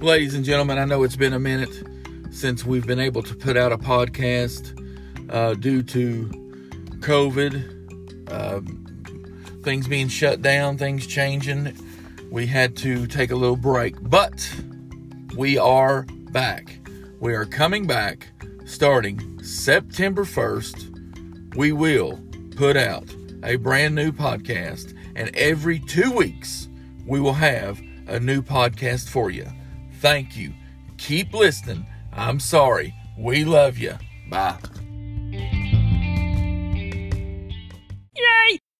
Ladies and gentlemen, I know it's been a minute since we've been able to put out a podcast uh, due to COVID, uh, things being shut down, things changing. We had to take a little break, but we are back. We are coming back starting September 1st. We will put out a brand new podcast, and every two weeks, we will have a new podcast for you. Thank you. Keep listening. I'm sorry. We love you. Bye.